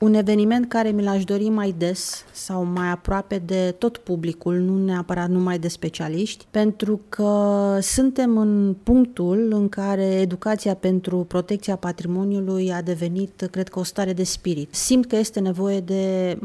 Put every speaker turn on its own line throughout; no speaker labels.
Un eveniment care mi l-aș dori mai des sau mai aproape de tot publicul, nu neapărat numai de specialiști, pentru că suntem în punctul în care educația pentru protecția patrimoniului a devenit, cred că, o stare de spirit. Simt că este nevoie de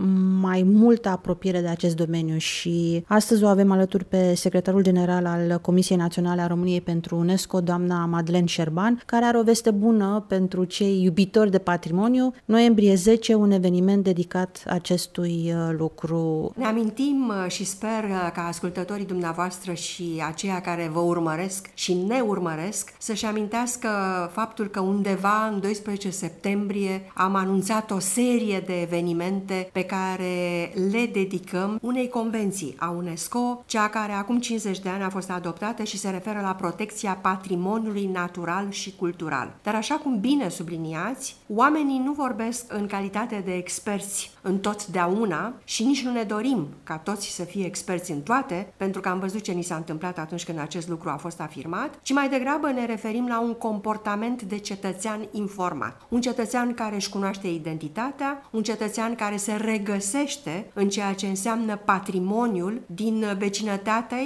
mai multă apropiere de acest domeniu și astăzi o avem alături pe secretarul general al Comisiei Naționale a României pentru UNESCO, doamna Madeleine Șerban, care are o veste bună pentru cei iubitori de patrimoniu. Noiembrie 10, un eveniment dedicat acestui uh, lucru.
Ne amintim uh, și sper uh, ca ascultătorii dumneavoastră și aceia care vă urmăresc și ne urmăresc să-și amintească faptul că undeva în 12 septembrie am anunțat o serie de evenimente pe care le dedicăm unei convenții a UNESCO, cea care acum 50 de ani a fost adoptată și se referă la protecția patrimoniului natural și cultural. Dar așa cum bine subliniați, oamenii nu vorbesc în calitate de experți în totdeauna și nici nu ne dorim ca toți să fie experți în toate, pentru că am văzut ce ni s-a întâmplat atunci când acest lucru a fost afirmat, ci mai degrabă ne referim la un comportament de cetățean informat. Un cetățean care își cunoaște identitatea, un cetățean care se regăsește în ceea ce înseamnă patrimoniul din vecinătatea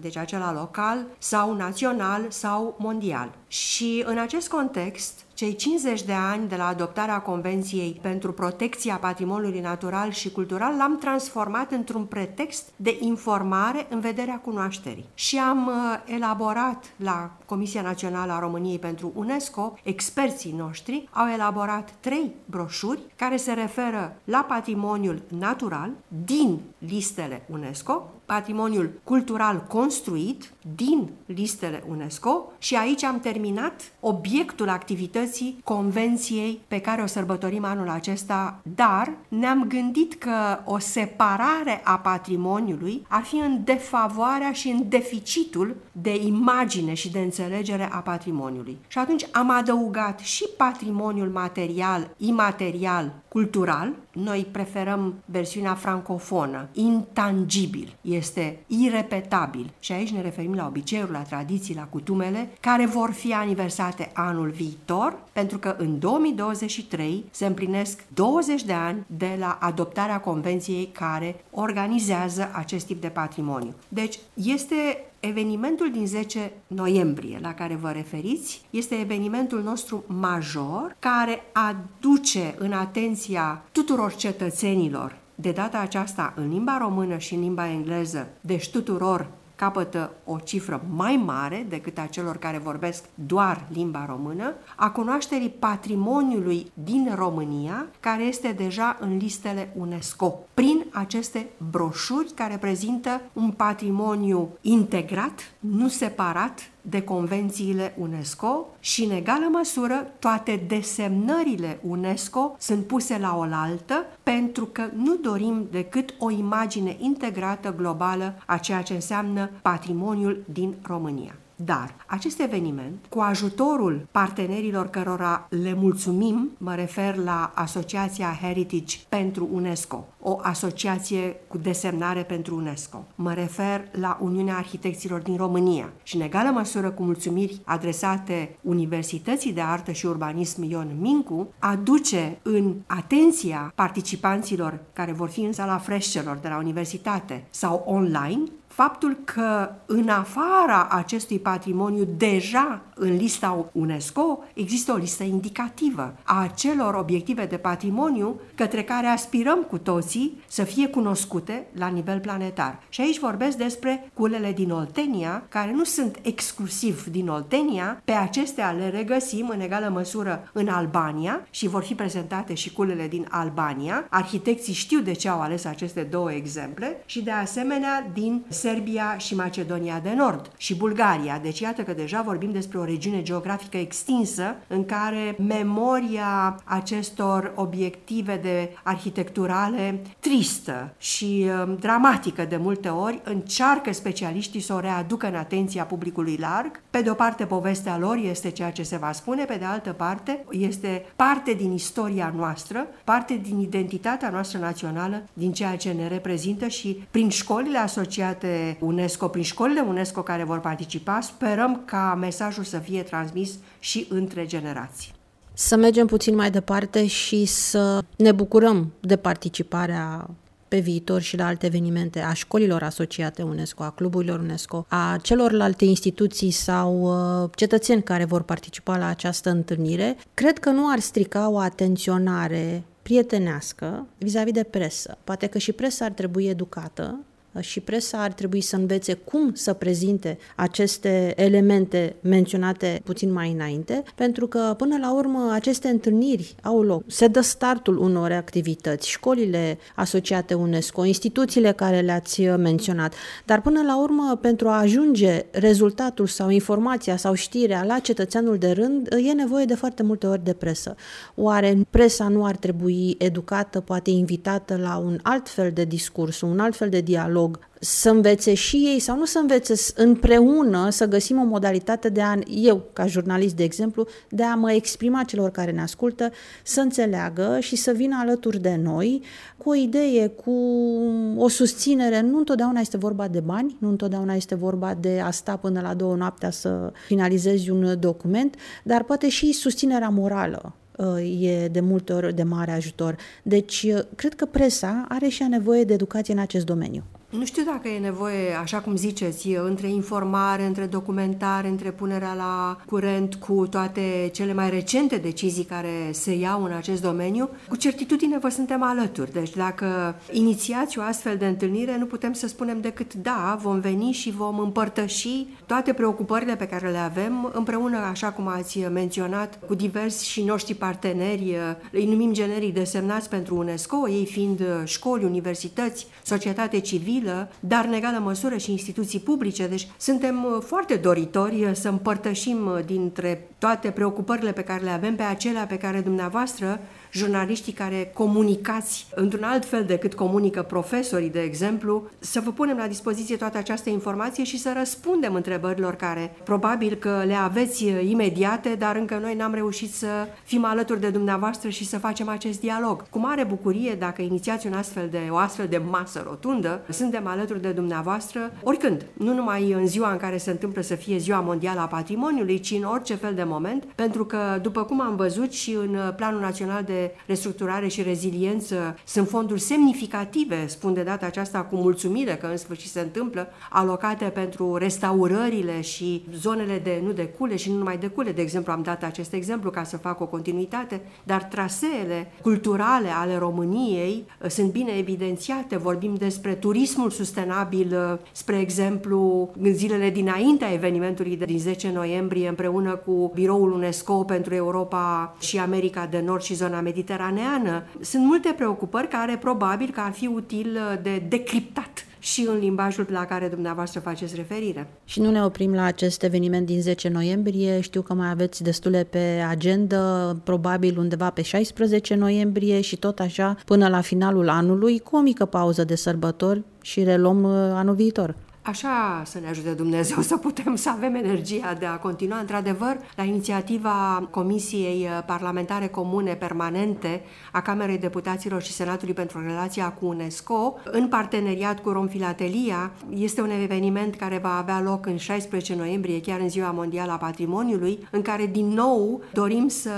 deci acela local sau național sau mondial. Și în acest context, cei 50 de ani de la adoptarea Convenției pentru protecția patrimoniului natural și cultural l-am transformat într-un pretext de informare în vederea cunoașterii. Și am uh, elaborat la Comisia Națională a României pentru UNESCO, experții noștri au elaborat trei broșuri care se referă la patrimoniul natural din listele UNESCO, patrimoniul cultural construit din listele UNESCO și aici am terminat obiectul activității convenției pe care o sărbătorim anul acesta, dar ne-am gândit că o separare a patrimoniului ar fi în defavoarea și în deficitul de imagine și de înțelegere a patrimoniului. Și atunci am adăugat și patrimoniul material, imaterial, cultural. Noi preferăm versiunea francofonă, intangibil, este irepetabil. Și aici ne referim la obiceiuri, la tradiții, la cutumele, care vor fi aniversate anul viitor, pentru că în 2023 se împlinesc 20 de ani de la adoptarea convenției care organizează acest tip de patrimoniu. Deci este Evenimentul din 10 noiembrie la care vă referiți este evenimentul nostru major care aduce în atenția tuturor cetățenilor de data aceasta în limba română și în limba engleză, deci tuturor capătă o cifră mai mare decât a celor care vorbesc doar limba română, a cunoașterii patrimoniului din România, care este deja în listele UNESCO, prin aceste broșuri care prezintă un patrimoniu integrat, nu separat, de convențiile UNESCO și, în egală măsură, toate desemnările UNESCO sunt puse la oaltă pentru că nu dorim decât o imagine integrată globală a ceea ce înseamnă patrimoniul din România. Dar acest eveniment, cu ajutorul partenerilor cărora le mulțumim, mă refer la Asociația Heritage pentru UNESCO, o asociație cu desemnare pentru UNESCO. Mă refer la Uniunea Arhitecților din România și, în egală măsură cu mulțumiri adresate Universității de Artă și Urbanism Ion Mincu, aduce în atenția participanților care vor fi în sala freșcelor de la universitate sau online faptul că în afara acestui patrimoniu deja în lista UNESCO există o listă indicativă a acelor obiective de patrimoniu către care aspirăm cu toții să fie cunoscute la nivel planetar. Și aici vorbesc despre culele din Oltenia, care nu sunt exclusiv din Oltenia, pe acestea le regăsim în egală măsură în Albania și vor fi prezentate și culele din Albania. Arhitecții știu de ce au ales aceste două exemple și de asemenea din Serbia și Macedonia de Nord și Bulgaria. Deci iată că deja vorbim despre o regiune geografică extinsă în care memoria acestor obiective de arhitecturale tristă și um, dramatică de multe ori încearcă specialiștii să o readucă în atenția publicului larg. Pe de o parte, povestea lor este ceea ce se va spune, pe de altă parte, este parte din istoria noastră, parte din identitatea noastră națională, din ceea ce ne reprezintă și prin școlile asociate UNESCO, prin școlile UNESCO care vor participa, sperăm ca mesajul să fie transmis și între generații.
să mergem puțin mai departe și să ne bucurăm de participarea pe viitor și la alte evenimente a școlilor asociate UNESCO, a cluburilor UNESCO, a celorlalte instituții sau uh, cetățeni care vor participa la această întâlnire, cred că nu ar strica o atenționare prietenească vis-a-vis de presă. Poate că și presa ar trebui educată și presa ar trebui să învețe cum să prezinte aceste elemente menționate puțin mai înainte, pentru că până la urmă aceste întâlniri au loc. Se dă startul unor activități, școlile asociate UNESCO, instituțiile care le-ați menționat, dar până la urmă pentru a ajunge rezultatul sau informația sau știrea la cetățeanul de rând, e nevoie de foarte multe ori de presă. Oare presa nu ar trebui educată, poate invitată la un alt fel de discurs, un alt fel de dialog dialog, să învețe și ei sau nu să învețe împreună să găsim o modalitate de a, eu ca jurnalist de exemplu, de a mă exprima celor care ne ascultă, să înțeleagă și să vină alături de noi cu o idee, cu o susținere. Nu întotdeauna este vorba de bani, nu întotdeauna este vorba de a sta până la două noaptea să finalizezi un document, dar poate și susținerea morală uh, e de multe ori de mare ajutor. Deci, uh, cred că presa are și a nevoie de educație în acest domeniu.
Nu știu dacă e nevoie, așa cum ziceți, între informare, între documentare, între punerea la curent cu toate cele mai recente decizii care se iau în acest domeniu. Cu certitudine vă suntem alături. Deci dacă inițiați o astfel de întâlnire, nu putem să spunem decât da, vom veni și vom împărtăși toate preocupările pe care le avem împreună, așa cum ați menționat, cu diversi și noștri parteneri, îi numim generic desemnați pentru UNESCO, ei fiind școli, universități, societate civilă, civilă, dar în egală măsură și instituții publice. Deci suntem uh, foarte doritori uh, să împărtășim uh, dintre toate preocupările pe care le avem pe acelea pe care dumneavoastră jurnaliștii care comunicați într-un alt fel decât comunică profesorii, de exemplu, să vă punem la dispoziție toată această informație și să răspundem întrebărilor care probabil că le aveți imediate, dar încă noi n-am reușit să fim alături de dumneavoastră și să facem acest dialog. Cu mare bucurie, dacă inițiați un astfel de, o astfel de masă rotundă, suntem alături de dumneavoastră oricând, nu numai în ziua în care se întâmplă să fie ziua mondială a patrimoniului, ci în orice fel de moment, pentru că, după cum am văzut și în Planul Național de restructurare și reziliență sunt fonduri semnificative, spun de data aceasta cu mulțumire că în sfârșit se întâmplă, alocate pentru restaurările și zonele de, nu de cule și nu numai de cule, de exemplu am dat acest exemplu ca să fac o continuitate, dar traseele culturale ale României uh, sunt bine evidențiate, vorbim despre turismul sustenabil, uh, spre exemplu, în zilele dinaintea evenimentului din 10 noiembrie împreună cu Biroul UNESCO pentru Europa și America de Nord și zona mediteraneană. Sunt multe preocupări care probabil că ar fi util uh, de decriptat și în limbajul la care dumneavoastră faceți referire.
Și nu ne oprim la acest eveniment din 10 noiembrie. Știu că mai aveți destule pe agenda, probabil undeva pe 16 noiembrie și tot așa până la finalul anului, cu o mică pauză de sărbători și reluăm uh, anul viitor.
Așa să ne ajute Dumnezeu să putem să avem energia de a continua. Într-adevăr, la inițiativa Comisiei Parlamentare Comune Permanente a Camerei Deputaților și Senatului pentru relația cu UNESCO, în parteneriat cu Romfilatelia, este un eveniment care va avea loc în 16 noiembrie, chiar în Ziua Mondială a Patrimoniului, în care din nou dorim să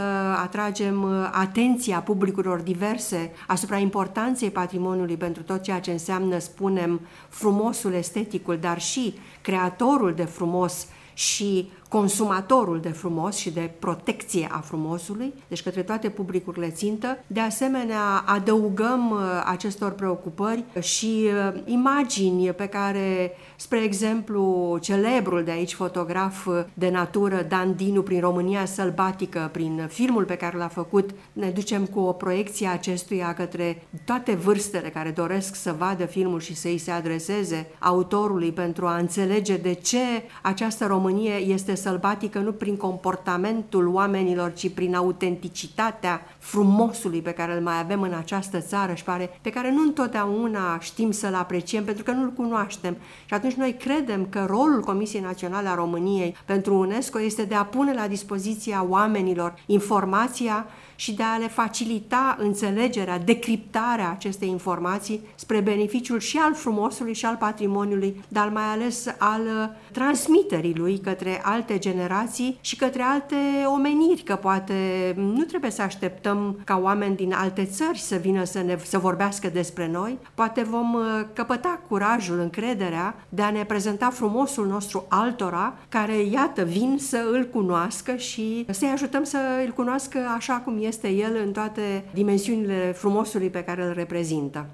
atragem atenția publicurilor diverse asupra importanței patrimoniului pentru tot ceea ce înseamnă, spunem, frumosul esteticul publicul, dar și creatorul de frumos și consumatorul de frumos și de protecție a frumosului, deci către toate publicurile țintă. De asemenea, adăugăm uh, acestor preocupări și uh, imagini pe care, spre exemplu, celebrul de aici fotograf de natură Dan Dinu prin România sălbatică, prin filmul pe care l-a făcut, ne ducem cu o proiecție acestuia către toate vârstele care doresc să vadă filmul și să îi se adreseze autorului pentru a înțelege de ce această Românie este sălbatică nu prin comportamentul oamenilor, ci prin autenticitatea frumosului pe care îl mai avem în această țară și pare, pe care nu întotdeauna știm să-l apreciem pentru că nu-l cunoaștem. Și atunci noi credem că rolul Comisiei Naționale a României pentru UNESCO este de a pune la dispoziția oamenilor informația și de a le facilita înțelegerea, decriptarea acestei informații spre beneficiul și al frumosului și al patrimoniului, dar mai ales al transmiterii lui către alte generații și către alte omeniri, că poate nu trebuie să așteptăm ca oameni din alte țări să vină să, ne, să vorbească despre noi, poate vom căpăta curajul, încrederea de a ne prezenta frumosul nostru altora, care, iată, vin să îl cunoască și să-i ajutăm să îl cunoască așa cum este el în toate dimensiunile frumosului pe care îl reprezintă.